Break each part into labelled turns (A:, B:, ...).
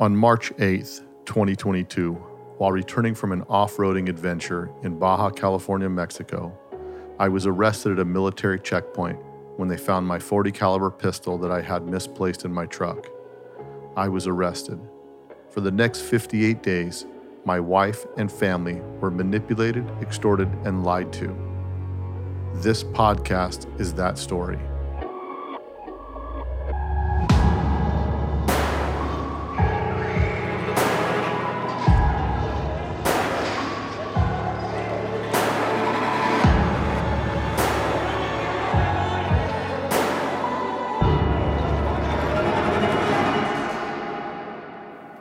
A: On March 8th, 2022, while returning from an off roading adventure in Baja California, Mexico, I was arrested at a military checkpoint when they found my 40 caliber pistol that I had misplaced in my truck. I was arrested. For the next 58 days, my wife and family were manipulated, extorted, and lied to. This podcast is that story.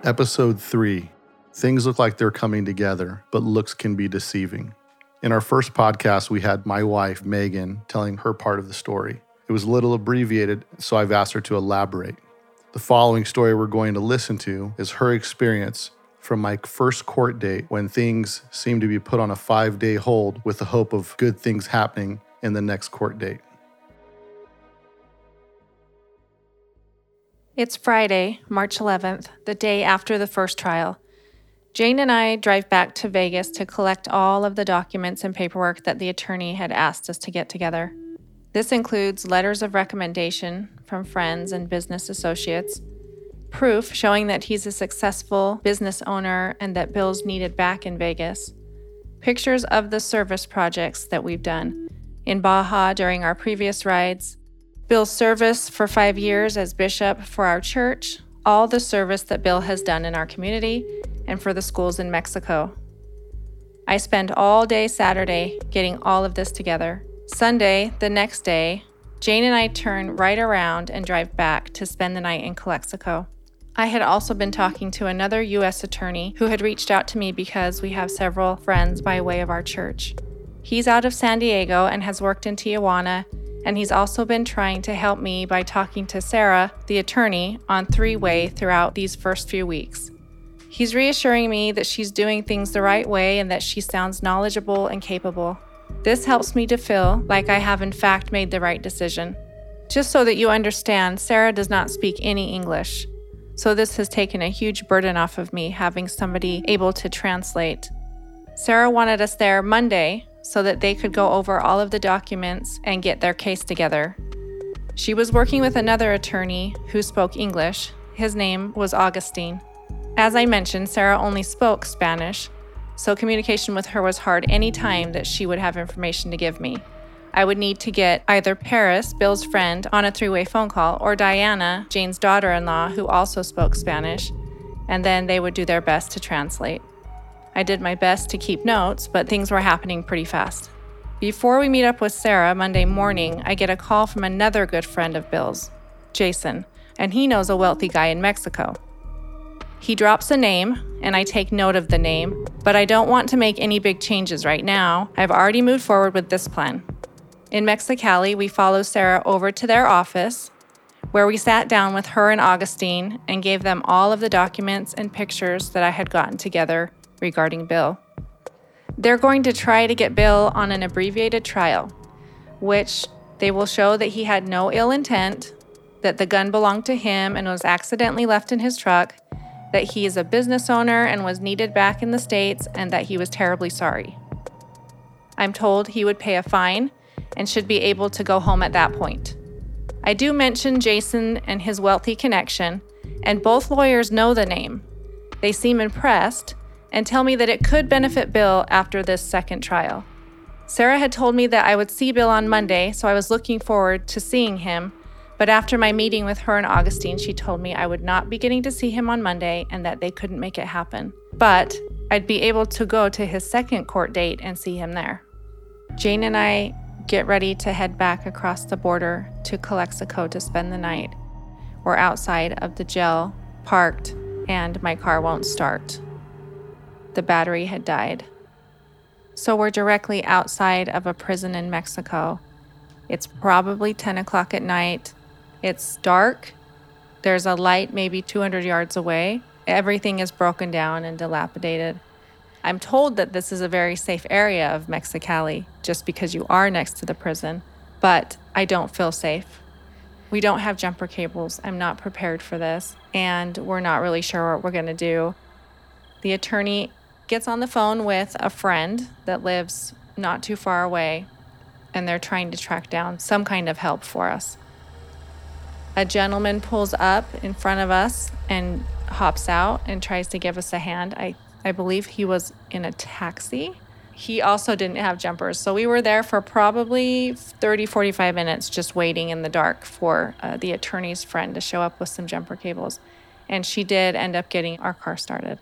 A: Episode 3 Things look like they're coming together, but looks can be deceiving. In our first podcast, we had my wife, Meagan, telling her part of the story. It was a little abbreviated, so I've asked her to elaborate. The following story we're going to listen to is her experience from my first court date when things seemed to be put on a five day hold with the hope of good things happening in the next court date.
B: It's Friday, March 11th, the day after the first trial. Jane and I drive back to Vegas to collect all of the documents and paperwork that the attorney had asked us to get together. This includes letters of recommendation from friends and business associates, proof showing that he's a successful business owner and that Bill's needed back in Vegas, pictures of the service projects that we've done in Baja during our previous rides, Bill's service for five years as bishop for our church, all the service that Bill has done in our community and for the schools in Mexico. I spend all day Saturday getting all of this together. Sunday, the next day, Jane and I turn right around and drive back to spend the night in Calexico. I had also been talking to another U.S. attorney who had reached out to me because we have several friends by way of our church. He's out of San Diego and has worked in Tijuana and he's also been trying to help me by talking to Sarah, the attorney, on three way throughout these first few weeks. He's reassuring me that she's doing things the right way and that she sounds knowledgeable and capable. This helps me to feel like I have, in fact, made the right decision. Just so that you understand, Sarah does not speak any English. So, this has taken a huge burden off of me having somebody able to translate. Sarah wanted us there Monday, so that they could go over all of the documents and get their case together. She was working with another attorney who spoke English. His name was Augustine. As I mentioned, Sarah only spoke Spanish, so communication with her was hard any time that she would have information to give me. I would need to get either Paris, Bill's friend, on a three way phone call, or Diana, Jane's daughter in law, who also spoke Spanish, and then they would do their best to translate. I did my best to keep notes, but things were happening pretty fast. Before we meet up with Sarah Monday morning, I get a call from another good friend of Bill's, Jason, and he knows a wealthy guy in Mexico. He drops a name, and I take note of the name, but I don't want to make any big changes right now. I've already moved forward with this plan. In Mexicali, we follow Sarah over to their office, where we sat down with her and Augustine and gave them all of the documents and pictures that I had gotten together regarding Bill. They're going to try to get Bill on an abbreviated trial, which they will show that he had no ill intent, that the gun belonged to him and was accidentally left in his truck, that he is a business owner and was needed back in the States, and that he was terribly sorry. I'm told he would pay a fine and should be able to go home at that point. I do mention Jason and his wealthy connection, and both lawyers know the name. They seem impressed and tell me that it could benefit Bill after this second trial. Sarah had told me that I would see Bill on Monday, so I was looking forward to seeing him. But after my meeting with her and Augustine, she told me I would not be getting to see him on Monday and that they couldn't make it happen. But I'd be able to go to his second court date and see him there. Jane and I get ready to head back across the border to Calexico to spend the night. We're outside of the jail, parked, and my car won't start the battery had died. So we're directly outside of a prison in Mexico. It's probably 10 o'clock at night. It's dark. There's a light maybe 200 yards away. Everything is broken down and dilapidated. I'm told that this is a very safe area of Mexicali just because you are next to the prison, but I don't feel safe. We don't have jumper cables. I'm not prepared for this. And we're not really sure what we're going to do. The attorney gets on the phone with a friend that lives not too far away, and they're trying to track down some kind of help for us. A gentleman pulls up in front of us and hops out and tries to give us a hand. I, I believe he was in a taxi. He also didn't have jumpers. So we were there for probably 30, 45 minutes just waiting in the dark for uh, the attorney's friend to show up with some jumper cables. And she did end up getting our car started.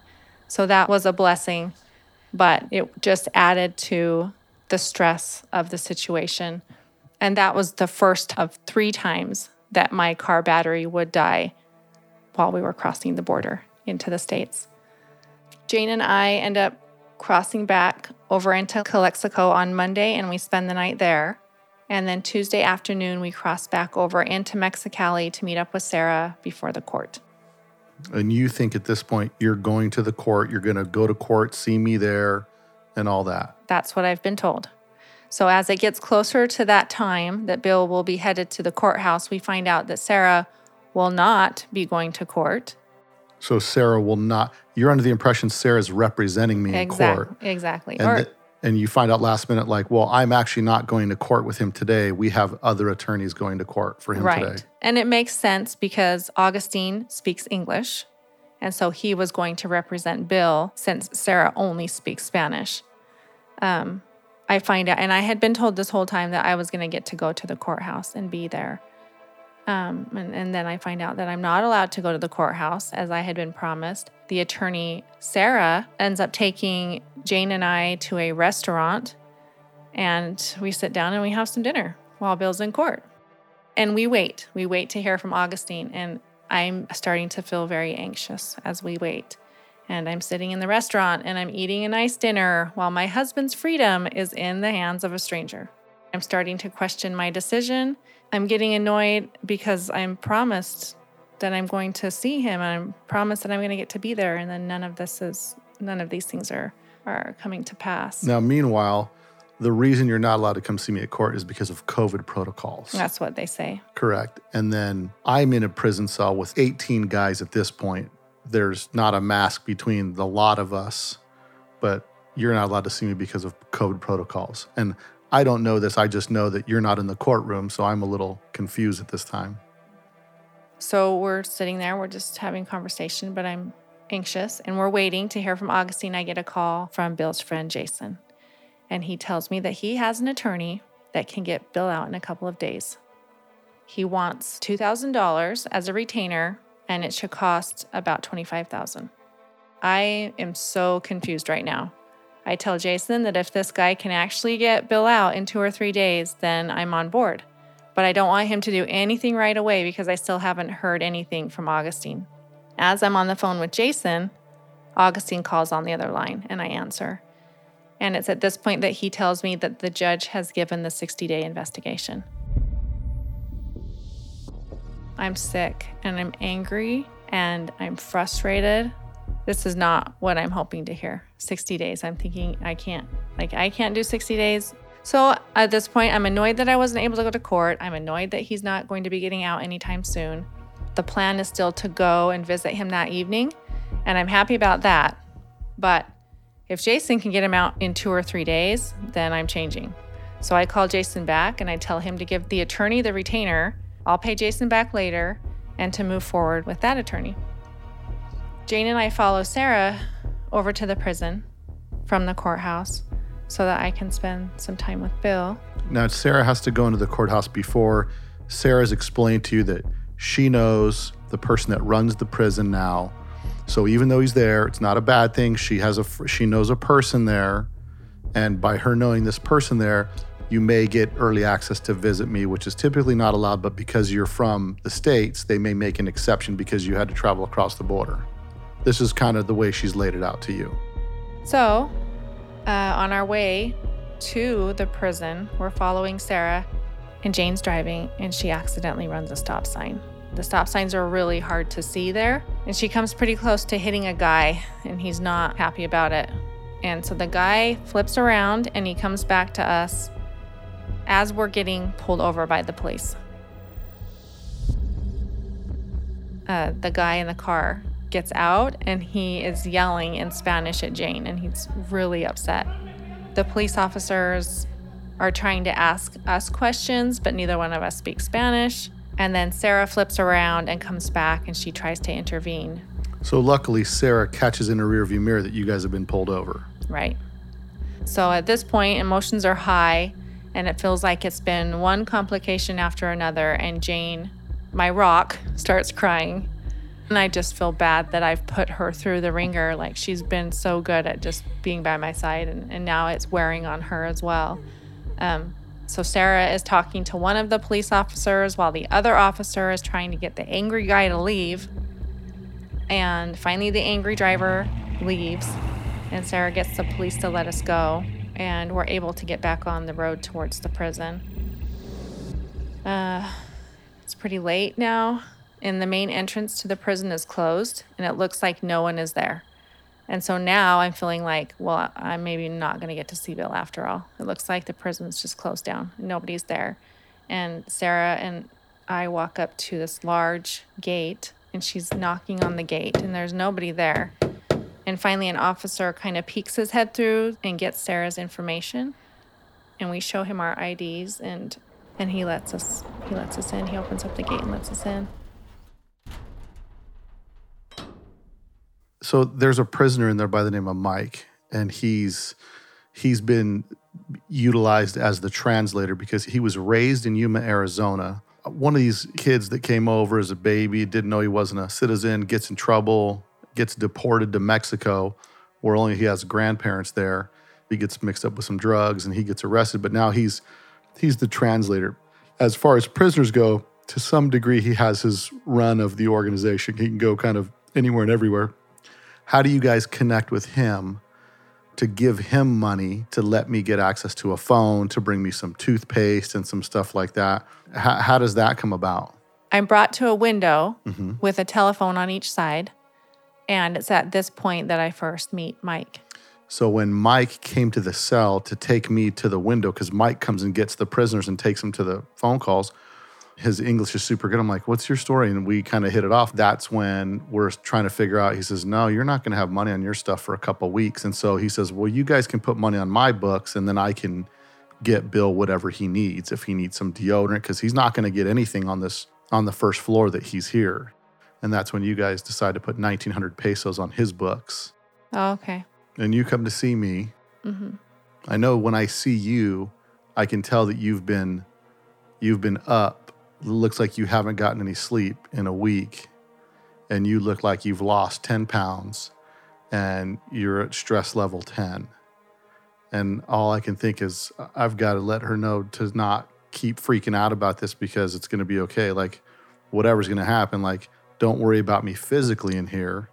B: So that was a blessing, but it just added to the stress of the situation. And that was the first of three times that my car battery would die while we were crossing the border into the States. Jane and I end up crossing back over into Calexico on Monday and we spend the night there. And then Tuesday afternoon, we cross back over into Mexicali to meet up with Sarah before the court.
A: And you think at this point you're going to the court, you're going to go to court, see me there, and all that.
B: That's what I've been told. So as it gets closer to that time that Bill will be headed to the courthouse, we find out that Sarah will not be going to court.
A: So Sarah will not. You're under the impression Sarah's representing me in court.
B: Exactly.
A: And,
B: Or-
A: th- and you find out last minute, like, well, I'm actually not going to court with him today. We have other attorneys going to court for him today.
B: right.
A: today.
B: And it makes sense because Augustine speaks English. And so he was going to represent Bill since Sarah only speaks Spanish. Um, I find out, and I had been told this whole time that I was going to get to go to the courthouse and be there. Um, and, and then I find out that I'm not allowed to go to the courthouse as I had been promised. The attorney, Sarah, ends up taking Jane and I to a restaurant and we sit down and we have some dinner while Bill's in court. And we wait. We wait to hear from Augustine. And I'm starting to feel very anxious as we wait. And I'm sitting in the restaurant and I'm eating a nice dinner while my husband's freedom is in the hands of a stranger. I'm starting to question my decision. I'm getting annoyed because I'm promised that I'm going to see him and I'm promised that I'm going to get to be there. And then none of this is, none of these things are, are coming to pass.
A: Now, meanwhile, the reason you're not allowed to come see me at court is because of COVID protocols.
B: That's what they say.
A: Correct. And then I'm in a prison cell with 18 guys at this point. There's not a mask between the lot of us, but you're not allowed to see me because of COVID protocols. And I don't know this. I just know that you're not in the courtroom. So I'm a little confused at this time.
B: So we're sitting there, we're just having conversation, but I'm anxious and we're waiting to hear from Augustine. I get a call from Bill's friend Jason, and he tells me that he has an attorney that can get Bill out in a couple of days. He wants $2,000 as a retainer and it should cost about 25,000. I am so confused right now. I tell Jason that if this guy can actually get Bill out in 2 or 3 days, then I'm on board but I don't want him to do anything right away because I still haven't heard anything from Augustine. As I'm on the phone with Jason, Augustine calls on the other line and I answer. And it's at this point that he tells me that the judge has given the 60 day investigation. I'm sick and I'm angry and I'm frustrated. This is not what I'm hoping to hear. 60 days. I'm thinking I can't, like, I can't do 60 days. So at this point, I'm annoyed that I wasn't able to go to court. I'm annoyed that he's not going to be getting out anytime soon. The plan is still to go and visit him that evening, and I'm happy about that. But if Jason can get him out in two or three days, then I'm changing. So I call Jason back and I tell him to give the attorney the retainer. I'll pay Jason back later and to move forward with that attorney. Jane and I follow Sarah over to the prison from the courthouse so that I can spend some time with Bill.
A: Now, Sarah has to go into the courthouse before Sarah's explained to you that she knows the person that runs the prison now. So even though he's there, it's not a bad thing. She has a she knows a person there, and by her knowing this person there, you may get early access to visit me, which is typically not allowed. But because you're from the states, they may make an exception because you had to travel across the border. This is kind of the way she's laid it out to you.
B: So, uh, on our way to the prison, we're following Sarah, and Jane's driving, and she accidentally runs a stop sign. The stop signs are really hard to see there, and she comes pretty close to hitting a guy, and he's not happy about it. And so the guy flips around and he comes back to us as we're getting pulled over by the police. uh, the guy in the car gets out and he is yelling in Spanish at Jane and he's really upset. The police officers are trying to ask us questions, but neither one of us speaks Spanish. And then Sarah flips around and comes back and she tries to intervene.
A: So luckily, Sarah catches in a rearview mirror that you guys have been pulled over.
B: Right. So at this point, emotions are high and it feels like it's been one complication after another. And Jane, my rock, starts crying. And I just feel bad that I've put her through the ringer. Like she's been so good at just being by my side, and, and now it's wearing on her as well. Um, so Sarah is talking to one of the police officers while the other officer is trying to get the angry guy to leave. And finally, the angry driver leaves, and Sarah gets the police to let us go, and we're able to get back on the road towards the prison. Uh, it's pretty late now, and the main entrance to the prison is closed, and it looks like no one is there. And so now I'm feeling like, well, I'm maybe not going to get to see Bill after all. It looks like the prison's just closed down. Nobody's there. And Sarah and I walk up to this large gate and she's knocking on the gate and there's nobody there. And finally, an officer kind of peeks his head through and gets Sarah's information. And we show him our IDs and and he lets us he lets us in. He opens up the gate and lets us in.
A: So there's a prisoner in there by the name of Mike, and he's he's been utilized as the translator because he was raised in Yuma, Arizona. One of these kids that came over as a baby, didn't know he wasn't a citizen, gets in trouble, gets deported to Mexico, where only he has grandparents there. He gets mixed up with some drugs and he gets arrested, but now he's he's the translator. As far as prisoners go, to some degree he has his run of the organization. He can go kind of anywhere and everywhere how do you guys connect with him to give him money to let me get access to a phone, to bring me some toothpaste and some stuff like that? How, how does that come about?
B: I'm brought to a window mm-hmm. with a telephone on each side. And it's at this point that I first meet Mike.
A: So when Mike came to the cell to take me to the window, because Mike comes and gets the prisoners and takes them to the phone calls, his English is super good. I'm like, what's your story? And we kind of hit it off. That's when we're trying to figure out. He says, no, you're not going to have money on your stuff for a couple weeks. And so he says, well, you guys can put money on my books and then I can get Bill whatever he needs. If he needs some deodorant, because he's not going to get anything on this on the first floor that he's here. And that's when you guys decide to put 1900 pesos on his books.
B: Oh, okay.
A: And you come to see me. Mm-hmm. I know when I see you, I can tell that you've been you've been up looks like you haven't gotten any sleep in a week and you look like you've lost 10 pounds and you're at stress level 10. And all I can think is, I've got to let her know to not keep freaking out about this because it's going to be okay. Like, whatever's going to happen, like, don't worry about me physically in here.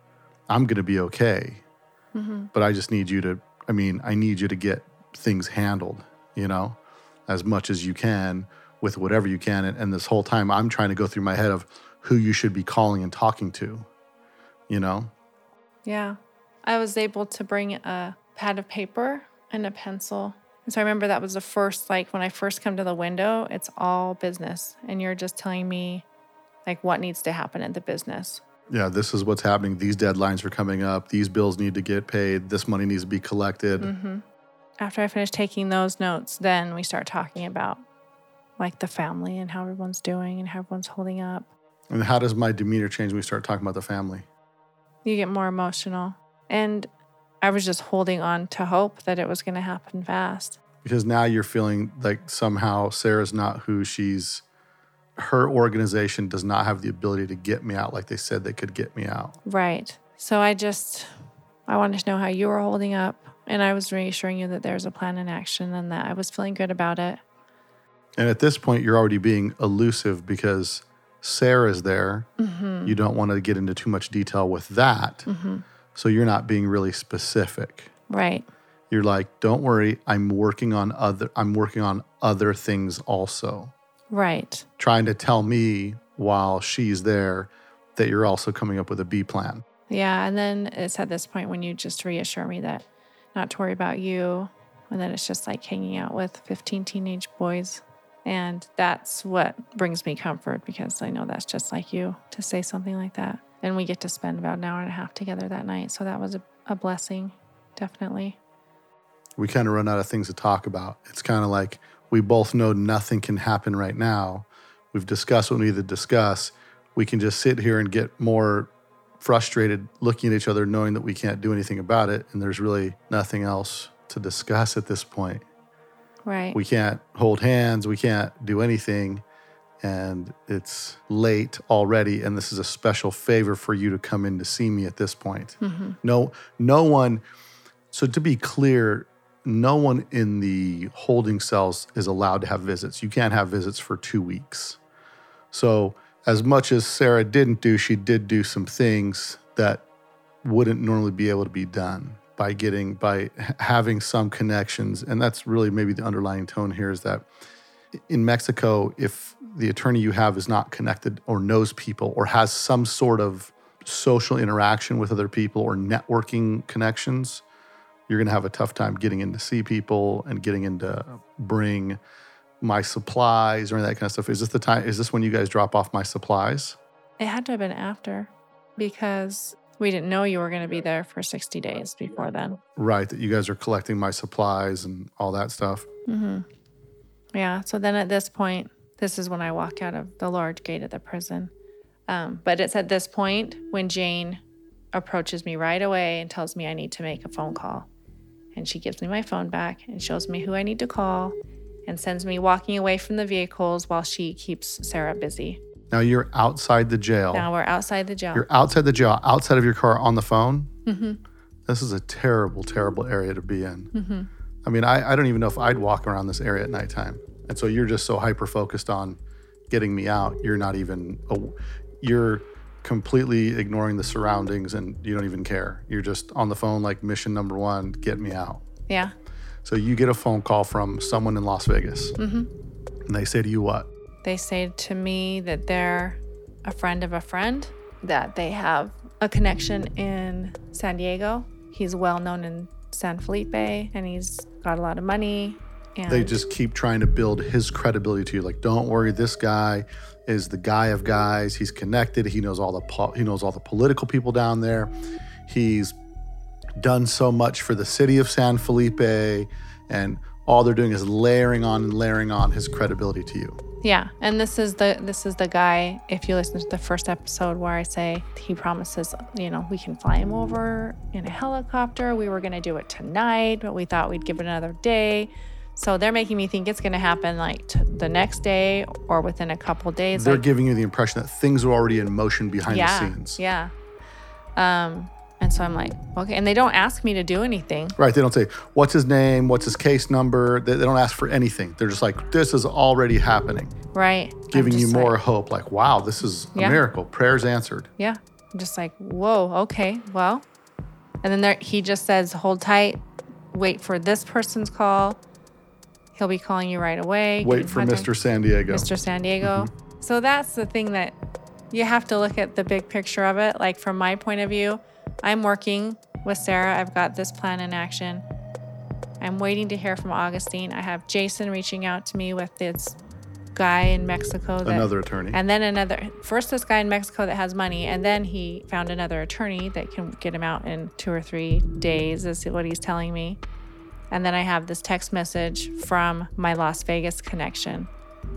A: I'm going to be okay. Mm-hmm. But I just need you to, I mean, I need you to get things handled, you know, as much as you can with whatever you can. And, and this whole time, I'm trying to go through my head of who you should be calling and talking to, you know?
B: Yeah. I was able to bring a pad of paper and a pencil. And so I remember that was the first, like when I first come to the window, it's all business. And you're just telling me like what needs to happen at the business.
A: Yeah, this is what's happening. These deadlines are coming up. These bills need to get paid. This money needs to be collected.
B: Mm-hmm. After I finish taking those notes, then we start talking about like the family and how everyone's doing and how everyone's holding up.
A: And how does my demeanor change when we start talking about the family?
B: You get more emotional. And I was just holding on to hope that it was going to happen fast.
A: Because now you're feeling like somehow Sarah's not who she's, her organization does not have the ability to get me out like they said they could get me out.
B: Right. So I just, I wanted to know how you were holding up. And I was reassuring you that there's a plan in action and that I was feeling good about it.
A: And at this point, you're already being elusive because Sarah's there. Mm-hmm. You don't want to get into too much detail with that. Mm-hmm. So you're not being really specific.
B: Right.
A: You're like, don't worry, I'm working on other I'm working on other things also.
B: Right.
A: Trying to tell me while she's there that you're also coming up with a B plan.
B: Yeah, and then it's at this point when you just reassure me that not to worry about you and that it's just like hanging out with 15 teenage boys And that's what brings me comfort because I know that's just like you to say something like that. And we get to spend about an hour and a half together that night. So that was a, a blessing, definitely.
A: We kind of run out of things to talk about. It's kind of like we both know nothing can happen right now. We've discussed what we need to discuss. We can just sit here and get more frustrated looking at each other, knowing that we can't do anything about it. And there's really nothing else to discuss at this point.
B: Right.
A: We can't hold hands. We can't do anything. And it's late already. And this is a special favor for you to come in to see me at this point. Mm-hmm. No, no one. So to be clear, no one in the holding cells is allowed to have visits. You can't have visits for two weeks. So as much as Sarah didn't do, she did do some things that wouldn't normally be able to be done by getting by having some connections. And that's really maybe the underlying tone here is that in Mexico if the attorney you have is not connected or knows people or has some sort of social interaction with other people or networking connections you're going to have a tough time getting in to see people and getting in to bring my supplies or any that kind of stuff. Is this the time is this when you guys drop off my supplies?
B: It had to have been after because we didn't know you were going to be there for 60 days before then.
A: right that you guys are collecting my supplies and all that stuff
B: hmm Yeah. So then at this point, this is when I walk out of the large gate of the prison. Um, but it's at this point when Jane approaches me right away and tells me I need to make a phone call. And she gives me my phone back and shows me who I need to call and sends me walking away from the vehicles while she keeps Sarah busy.
A: Now you're outside the jail
B: Now we're outside the jail.
A: You're outside the jail, outside of your car on the phone.
B: hmm
A: This is a terrible, terrible area to be in.
B: hmm
A: I mean, I, I don't even know if I'd walk around this area at nighttime. And so you're just so hyper focused on getting me out. You're not even, you're completely ignoring the surroundings and you don't even care. You're just on the phone, like mission number one, get me out.
B: Yeah.
A: So you get a phone call from someone in Las Vegas
B: hmm
A: and they say to you, what?
B: They say to me that they're a friend of a friend, that they have a connection in San Diego. He's well known in San Felipe and he's got a lot of money. And
A: they just keep trying to build his credibility to you like don't worry this guy is the guy of guys he's connected he knows all the po- he knows all the political people down there he's done so much for the city of San Felipe and all they're doing is layering on and layering on his credibility to you
B: Yeah, and this is the this is the guy. If you listen to the first episode where I say he promises, you know, we can fly him over in a helicopter. We were gonna do it tonight, but we thought we'd give it another day. So they're making me think it's gonna happen like t- the next day or within a couple days.
A: they're
B: like,
A: giving you the impression that things are already in motion behind
B: yeah,
A: the scenes
B: yeah. Um, and so I'm like, okay, and they don't ask me to do anything.
A: right they don't say what's his name what's his case number they, they don't ask for anything they're just like this is already happening
B: Right.
A: Giving you
B: just like-
A: more hope like wow this is a
B: Yeah.
A: miracle prayers answered
B: Yeah. I'm just like, whoa, okay, well. And then there he just says, hold tight, wait for this person's call. He'll be calling you right away.
A: Wait for
B: contact-
A: mr san diego
B: Mr. San Diego. Mm-hmm. So that's the thing that you have to look at the big picture of it. Like from my point of view, I'm working with Sarah. I've got this plan in action. I'm waiting to hear from Augustine. I have Jason reaching out to me with this guy in Mexico. That,
A: another attorney
B: and then another, first this guy in Mexico that has money, and then he found another attorney that can get him out in two or three days, is what he's telling me. And then I have this text message from my Las Vegas connection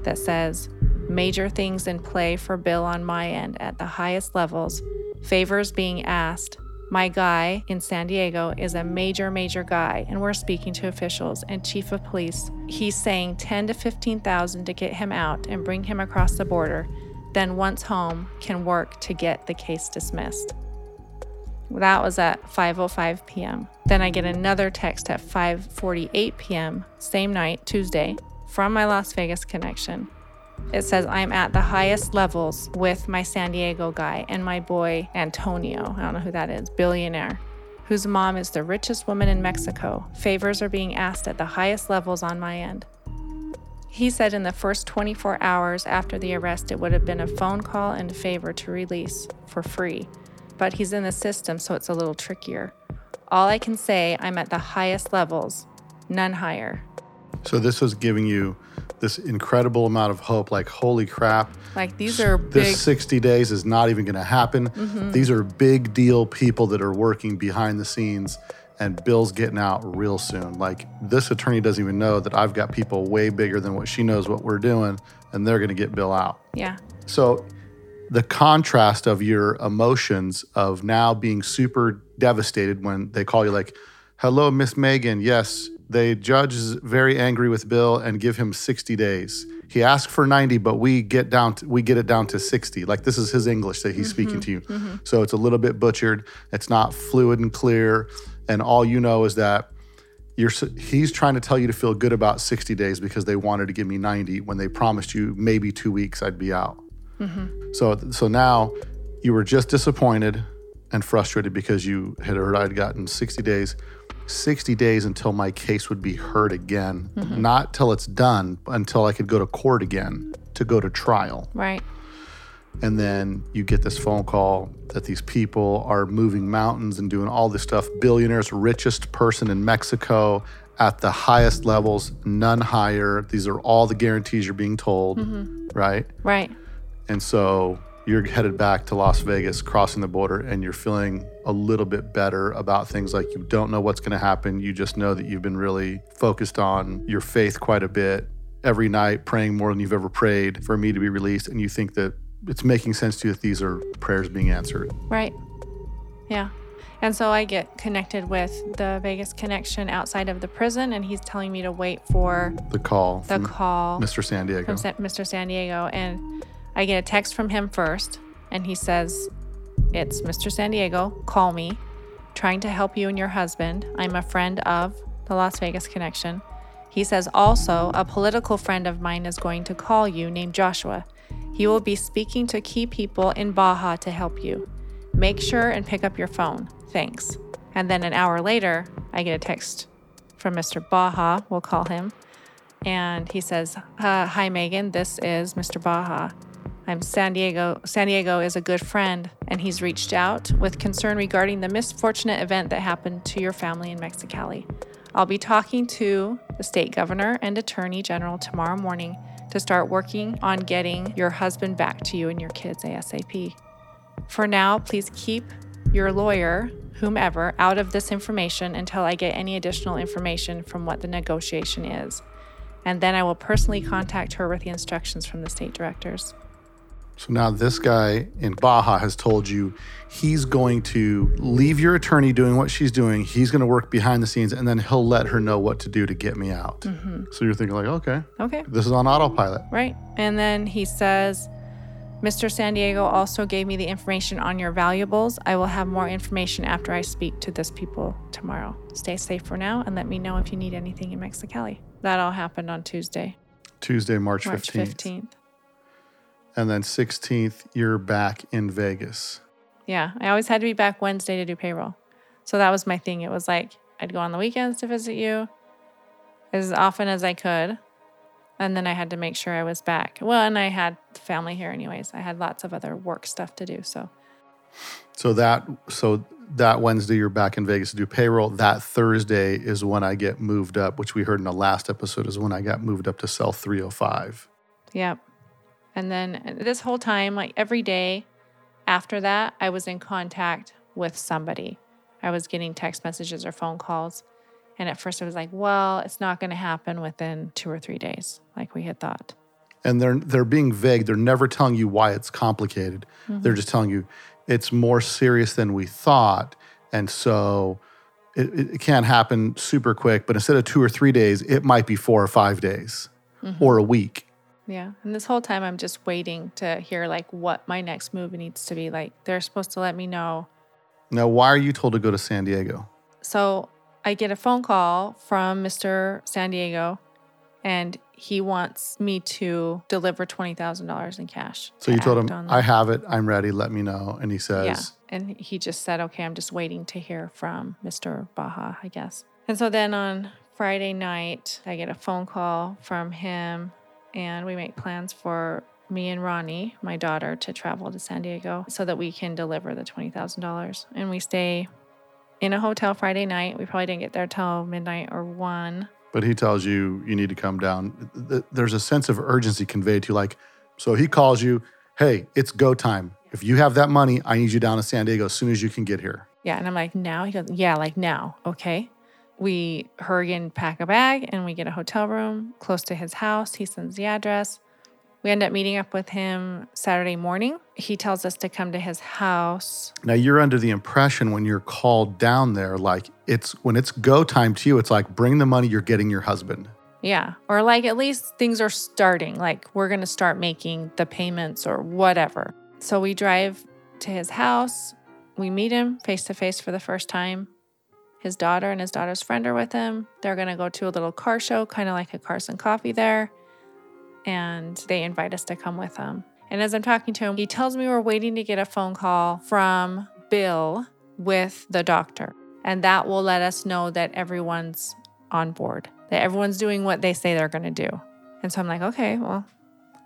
B: that says, Major things in play for Bill on my end at the highest levels, favors being asked. My guy in San Diego is a major, major guy, and we're speaking to officials and chief of police. He's saying 10 to 15,000 to get him out and bring him across the border. Then once home, can work to get the case dismissed. That was at 5:05 p.m. Then I get another text at 5:48 p.m. same night, Tuesday, from my Las Vegas connection. It says I'm at the highest levels with my San Diego guy and my boy Antonio. I don't know who that is, billionaire, whose mom is the richest woman in Mexico. Favors are being asked at the highest levels on my end. He said in the first 24 hours after the arrest, it would have been a phone call and a favor to release for free. But he's in the system, so it's a little trickier. All I can say, I'm at the highest levels, none higher.
A: So this was giving you this incredible amount of hope like holy crap.
B: Like these are
A: this
B: big
A: 60 days is not even going to happen mm-hmm. these are big deal people that are working behind the scenes and bill's getting out real soon. Like this attorney doesn't even know that i've got people way bigger than what she knows what we're doing and they're going to get bill out.
B: Yeah.
A: so the contrast of your emotions of now being super devastated when they call you like, "Hello, Miss Meagan. Yes, the judge is very angry with Bill and give him 60 days. He asked for 90, but we get down to, we get it down to 60. Like this is his English that he's mm-hmm, speaking to you. Mm-hmm. So it's a little bit butchered. It's not fluid and clear, and all you know is that you're he's trying to tell you to feel good about 60 days because they wanted to give me 90 when they promised you maybe 2 weeks I'd be out. Mm-hmm. So so now you were just disappointed and frustrated because you had heard I'd gotten 60 days. 60 days until my case would be heard again, mm-hmm. not till it's done, until I could go to court again to go to trial.
B: Right.
A: And then you get this phone call that these people are moving mountains and doing all this stuff. Billionaires, richest person in Mexico at the highest levels, none higher. These are all the guarantees you're being told, mm-hmm. right?
B: Right.
A: And so you're headed back to Las Vegas, crossing the border, and you're feeling a little bit better about things like you don't know what's going to happen. You just know that you've been really focused on your faith quite a bit every night, praying more than you've ever prayed for me to be released. And you think that it's making sense to you that these are prayers being answered.
B: Right. Yeah. And so I get connected with the Vegas connection outside of the prison, and he's telling me to wait for
A: The call
B: the call
A: Mr. San Diego.
B: from Mr. San Diego. And I get a text from him first, and he says, It's Mr. San Diego. Call me. Trying to help you and your husband. I'm a friend of the Las Vegas connection. He says, Also, a political friend of mine is going to call you named Joshua. He will be speaking to key people in Baja to help you. Make sure and pick up your phone. Thanks. And then an hour later, I get a text from Mr. Baja, we'll call him. And he says, uh, Hi, Meagan. This is Mr. Baja. I'm San Diego. San Diego is a good friend, and he's reached out with concern regarding the misfortunate event that happened to your family in Mexicali. I'll be talking to the state governor and attorney general tomorrow morning to start working on getting your husband back to you and your kids ASAP. For now, please keep your lawyer, whomever, out of this information until I get any additional information from what the negotiation is. And then I will personally contact her with the instructions from the state directors.
A: So now this guy in Baja has told you he's going to leave your attorney doing what she's doing. He's going to work behind the scenes and then he'll let her know what to do to get me out. Mm-hmm. So you're thinking like, okay,
B: Okay.
A: this is on autopilot.
B: Right. And then he says, Mr. San Diego also gave me the information on your valuables. I will have more information after I speak to this people tomorrow. Stay safe for now and let me know if you need anything in Mexicali. That all happened on Tuesday,
A: Tuesday, March,
B: March
A: 15th.
B: 15th.
A: And then 16th, you're back in Vegas.
B: Yeah, I always had to be back Wednesday to do payroll. So that was my thing. It was like I'd go on the weekends to visit you as often as I could. And then I had to make sure I was back. Well, and I had family here anyways. I had lots of other work stuff to do. So,
A: So that so that Wednesday you're back in Vegas to do payroll. That Thursday is when I get moved up, which we heard in the last episode is when I got moved up to cell 305.
B: yep. And then uh, this whole time, like every day after that, I was in contact with somebody. I was getting text messages or phone calls. And at first, I was like, well, it's not going to happen within two or three days, like we had thought.
A: and they're they're being vague. They're never telling you why it's complicated. Mm-hmm. They're just telling you it's more serious than we thought, and so it, it it can't happen super quick. But instead of two or three days, it might be four or five days, mm-hmm. or a week.
B: Yeah. And this whole time I'm just waiting to hear like what my next move needs to be. Like they're supposed to let me know.
A: Now, why are you told to go to San Diego?
B: So I get a phone call from Mr. San Diego and he wants me to deliver $20,000 in cash.
A: So you told him, "I have it. I'm ready. Let me know." And he says,
B: Yeah. And he just said, okay, I'm just waiting to hear from Mr. Baja, I guess. And so then on Friday night, I get a phone call from him and we make plans for me and Ronnie, my daughter, to travel to San Diego so that we can deliver the $20,000. And we stay in a hotel Friday night. We probably didn't get there till midnight or one.
A: But he tells you you need to come down. There's a sense of urgency conveyed to you. Like, so he calls you, hey, it's go time. If you have that money, I need you down to San Diego as soon as you can get here.
B: Yeah. And I'm like, now? He goes, yeah, like now. Okay. We hurry and pack a bag and we get a hotel room close to his house. He sends the address. We end up meeting up with him Saturday morning. He tells us to come to his house.
A: Now you're under the impression when you're called down there, like it's when it's go time to you, it's like bring the money, you're getting your husband.
B: Yeah. Or like at least things are starting. Like we're going to start making the payments or whatever. So we drive to his house. We meet him face to face for the first time. His daughter and his daughter's friend are with him. They're going to go to a little car show, kind of like a Cars and Coffee there. And they invite us to come with them. And as I'm talking to him, he tells me we're waiting to get a phone call from Bill with the doctor. And that will let us know that everyone's on board, that everyone's doing what they say they're going to do. And so I'm like, okay, well,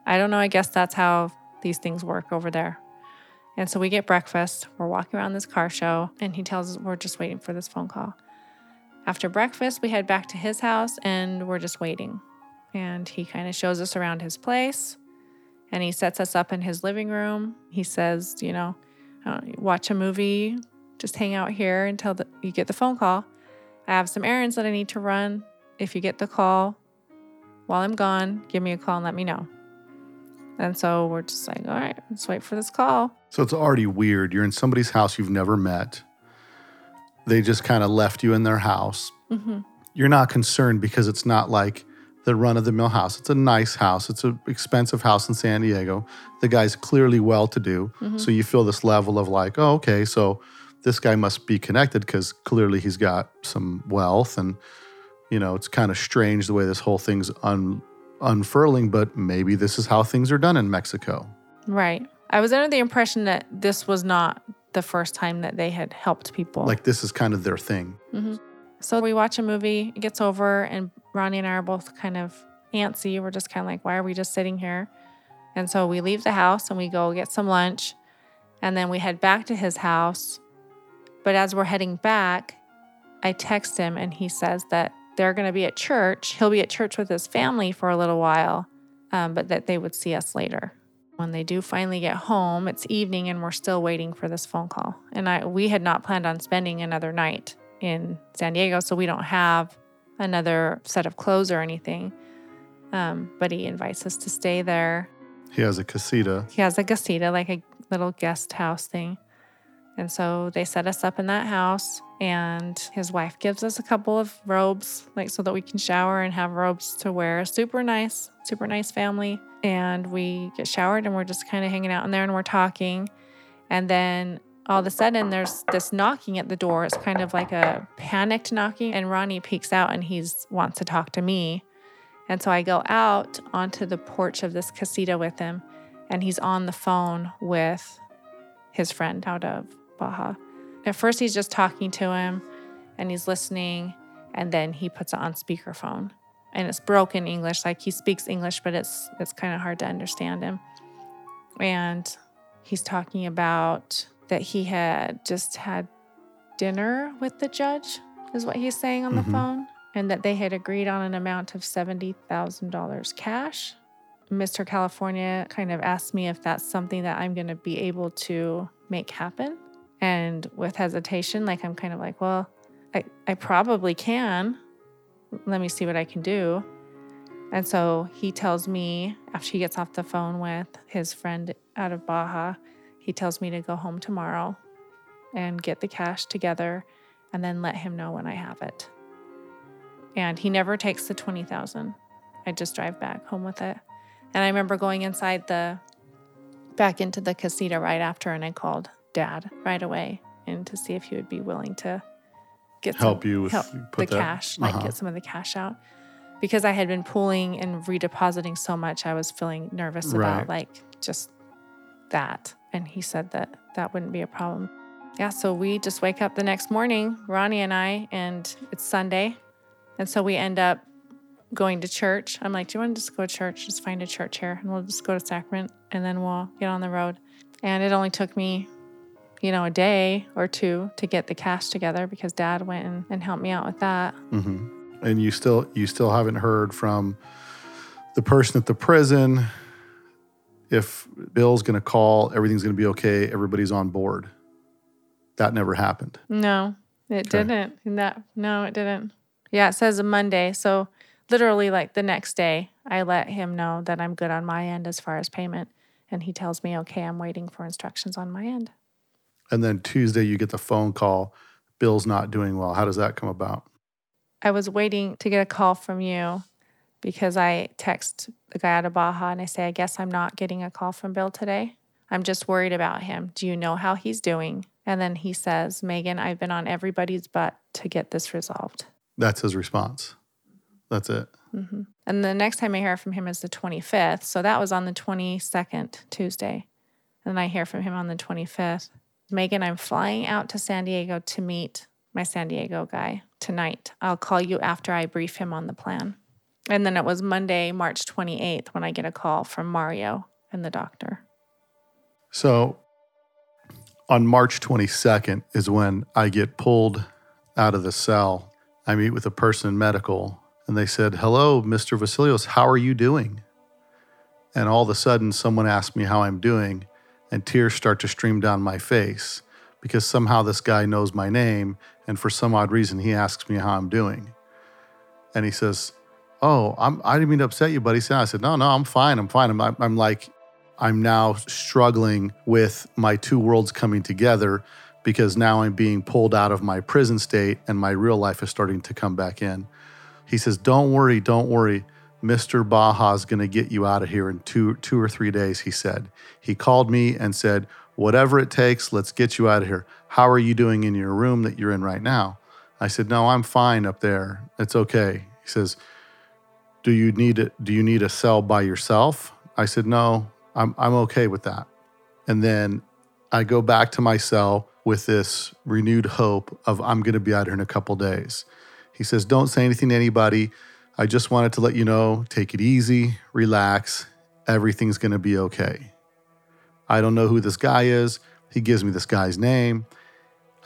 B: I don't know. I guess that's how these things work over there. And so we get breakfast. We're walking around this car show, and he tells us we're just waiting for this phone call. After breakfast, we head back to his house and we're just waiting. And he kind of shows us around his place and he sets us up in his living room. He says, you know, uh, watch a movie, just hang out here until the, you get the phone call. I have some errands that I need to run. If you get the call while I'm gone, give me a call and let me know. And so we're just like, all right, let's wait for this call.
A: So it's already weird. You're in somebody's house you've never met. They just kind of left you in their house.
B: hmm
A: You're not concerned because it's not like the run of the mill house. It's a nice house. It's an expensive house in San Diego. The guy's clearly well to do. So you feel this level of like, oh, okay, so this guy must be connected because clearly he's got some wealth. And, you know, it's kind of strange the way this whole thing's un- unfurling, but maybe this is how things are done in Mexico.
B: Right. I was under the impression that this was not the first time that they had helped people.
A: Like this is kind of their thing.
B: So we watch a movie, it gets over, and Ronnie and I are both kind of antsy. We're just kind of like, why are we just sitting here? And so we leave the house and we go get some lunch. And then we head back to his house. But as we're heading back, I text him and he says that they're going to be at church. He'll be at church with his family for a little while, um, but that they would see us later. When they do finally get home, it's evening and we're still waiting for this phone call. And I we had not planned on spending another night in San Diego, so we don't have another set of clothes or anything. Um, but he invites us to stay there.
A: He has a casita.
B: He has a casita, like a little guest house thing. And so they set us up in that house, and his wife gives us a couple of robes, like so that we can shower and have robes to wear. Super nice, super nice family. And we get showered, and we're just kind of hanging out in there and we're talking. And then all of a sudden, there's this knocking at the door. It's kind of like a panicked knocking, and Ronnie peeks out and he's wants to talk to me. And so I go out onto the porch of this casita with him, and he's on the phone with his friend out of At first, he's just talking to him and he's listening, and then he puts it on speakerphone. And it's broken English, like he speaks English, but it's it's kind of hard to understand him. And he's talking about that he had just had dinner with the judge, is what he's saying on the
A: Mhm.
B: phone, and that they had agreed on an amount of $70,000 cash. Mr. California kind of asked me if that's something that I'm going to be able to make happen. And with hesitation, like I'm kind of like, well, I, I probably can. Let me see what I can do. And so he tells me after he gets off the phone with his friend out of Baja, he tells me to go home tomorrow and get the cash together and then let him know when I have it. And he never takes the 20,000. I just drive back home with it. And I remember going inside the back into the casita right after and I called dad right away and to see if he would be willing to get some-
A: Help you with-
B: help
A: put
B: the
A: that-
B: cash, like
A: uh-huh.
B: get some of the cash out. Because I had been pooling and redepositing so much, I was feeling nervous
A: Right.
B: about like just that. And he said that that wouldn't be a problem. Yeah, so we just wake up the next morning, Ronnie and I, and it's Sunday. And so we end up going to church. I'm like, Do you want to just go to church? Just find a church here and we'll just go to Sacrament and then we'll get on the road. And it only took me, you know, a day or two to get the cash together because dad went and, and helped me out with that.
A: hmm and you still you still haven't heard from the person at the prison if Bill's going to call, everything's going to be okay, everybody's on board. That never happened.
B: No, it okay. didn't. That no, it didn't. Yeah, it says a Monday. So literally like the next day, I let him know that I'm good on my end as far as payment. And he tells me, okay, I'm waiting for instructions on my end.
A: And then Tuesday, you get the phone call, Bill's not doing well. How does that come about?
B: I was waiting to get a call from you because I text the guy out of Baja and I say, I guess I'm not getting a call from Bill today. I'm just worried about him. Do you know how he's doing? And then he says, Meagan, I've been on everybody's butt to get this resolved.
A: That's his response. That's it.
B: Mm-hmm. And the next time I hear from him is the 25th. So that was on the 22nd, Tuesday. And then I hear from him on the 25th. Meagan, I'm flying out to San Diego to meet my San Diego guy tonight. I'll call you after I brief him on the plan. And then it was Monday, March 28th, when I get a call from Mario and the doctor.
A: So on March 22nd is when I get pulled out of the cell. I meet with a person in medical, and they said, Hello, Mr. Vasilios, how are you doing? And all of a sudden, someone asked me how I'm doing, and tears start to stream down my face because somehow this guy knows my name, and for some odd reason, he asks me how I'm doing. And he says, oh, I'm, I didn't mean to upset you, buddy. I said, no, no, I'm fine. I'm fine. I'm, I'm like, I'm now struggling with my two worlds coming together because now I'm being pulled out of my prison state and my real life is starting to come back in. He says, don't worry, don't worry. Mr. Baja's going to get you out of here in two, two or three days, he said. He called me and said, whatever it takes, let's get you out of here. How are you doing in your room that you're in right now? I said, no, I'm fine up there. It's okay. He says, do you need it? Do you need a cell by yourself? I said, no, I'm, I'm okay with that. And then I go back to my cell with this renewed hope of I'm going to be out here in a couple days. He says, don't say anything to anybody. I just wanted to let you know, take it easy, relax. Everything's going to be okay. I don't know who this guy is. He gives me this guy's name.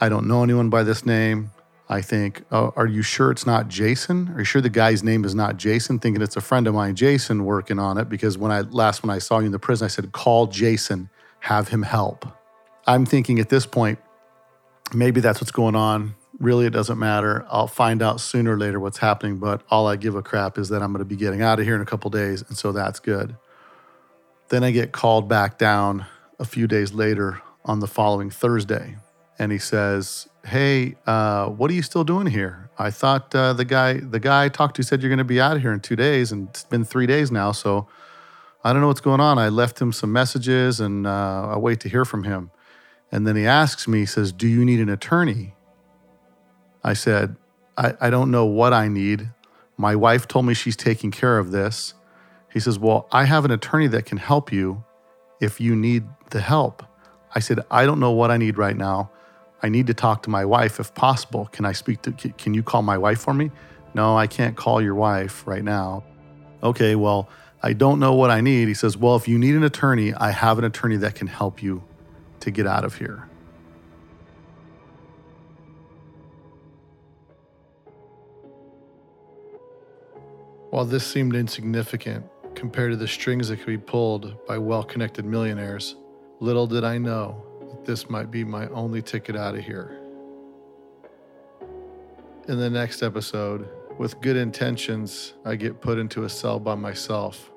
A: I don't know anyone by this name. I think, oh, are you sure it's not Jason? Are you sure the guy's name is not Jason? Thinking it's a friend of mine, Jason, working on it. Because when I last when I saw you in the prison, I said, call Jason, have him help. I'm thinking at this point, maybe that's what's going on. Really, it doesn't matter. I'll find out sooner or later what's happening. But all I give a crap is that I'm going to be getting out of here in a couple days, and so that's good. Then I get called back down a few days later on the following Thursday, and he says, "Hey, uh, what are you still doing here? I thought uh, the guy the guy I talked to said you're going to be out of here in two days, and it's been three days now. So I don't know what's going on. I left him some messages, and uh, I wait to hear from him. And then he asks me, he says, "Do you need an attorney?" I said, I, I don't know what I need. My wife told me she's taking care of this." He says, "Well, I have an attorney that can help you if you need the help." I said, "I don't know what I need right now." I need to talk to my wife if possible. Can I speak to, can you call my wife for me? No, I can't call your wife right now. Okay, well, I don't know what I need. He says, Well, if you need an attorney, I have an attorney that can help you to get out of here. While this seemed insignificant compared to the strings that could be pulled by well connected millionaires, little did I know that this might be my only ticket out of here. In the next episode, with good intentions, I get put into a cell by myself,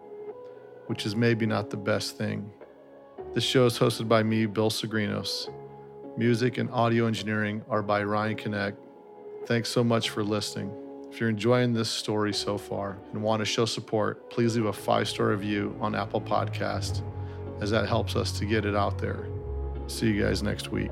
A: which is maybe not the best thing. The show is hosted by me, Bill Sagrinos. Music and audio engineering are by Ryan Connect. Thanks so much for listening. If you're enjoying this story so far and want to show support, please leave a five star review on Apple Podcast, as that helps us to get it out there. See you guys next week.